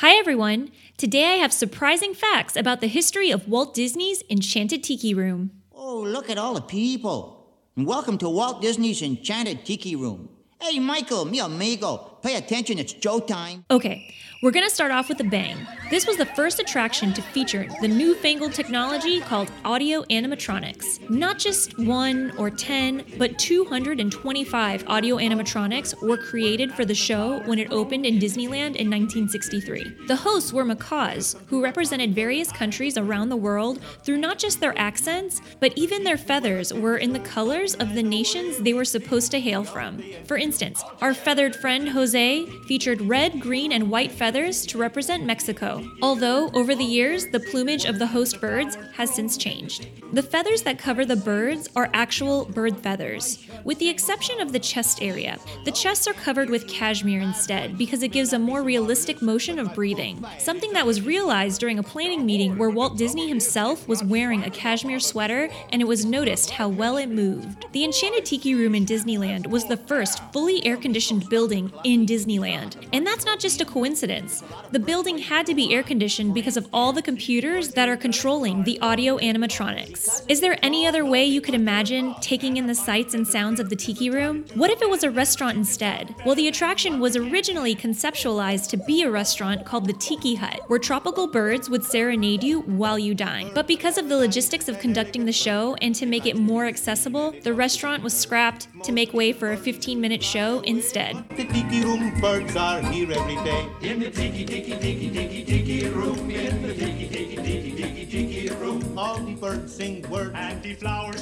Hi, everyone. Today I have surprising facts about the history of Walt Disney's Enchanted Tiki Room. Oh, look at all the people. Welcome to Walt Disney's Enchanted Tiki Room. Hey, Michael, mi amigo, pay attention, it's Joe time. Okay, we're gonna start off with a bang. This was the first attraction to feature the newfangled technology called audio animatronics. Not just one or 10, but 225 audio animatronics were created for the show when it opened in Disneyland in 1963. The hosts were macaws, who represented various countries around the world through not just their accents, but even their feathers were in the colors of the nations they were supposed to hail from. For instance, our feathered friend Jose featured red, green, and white feathers feathers to represent Mexico, although over the years the plumage of the host birds has since changed. The feathers that cover the birds are actual bird feathers, with the exception of the chest area. The chests are covered with cashmere instead because it gives a more realistic motion of breathing, something that was realized during a planning meeting where Walt Disney himself was wearing a cashmere sweater and it was noticed how well it moved. The Enchanted Tiki Room in Disneyland was the first fully air conditioned building in Disneyland, and that's not just a coincidence. The building had to be air conditioned because of all the computers that are controlling the audio animatronics. Is there any other way you could imagine taking in the sights and sounds of the Tiki Room? What if it was a restaurant instead? Well, the attraction was originally conceptualized to be a restaurant called the Tiki Hut, where tropical birds would serenade you while you dine. But because of the logistics of conducting the show and to make it more accessible, the restaurant was scrapped to make way for a 15 minute show instead. The Tiki Room birds are here every day. In the tiki tiki tiki tiki tiki room, in the tiki tiki tiki tiki tiki room, All the birds sing words. and the flowers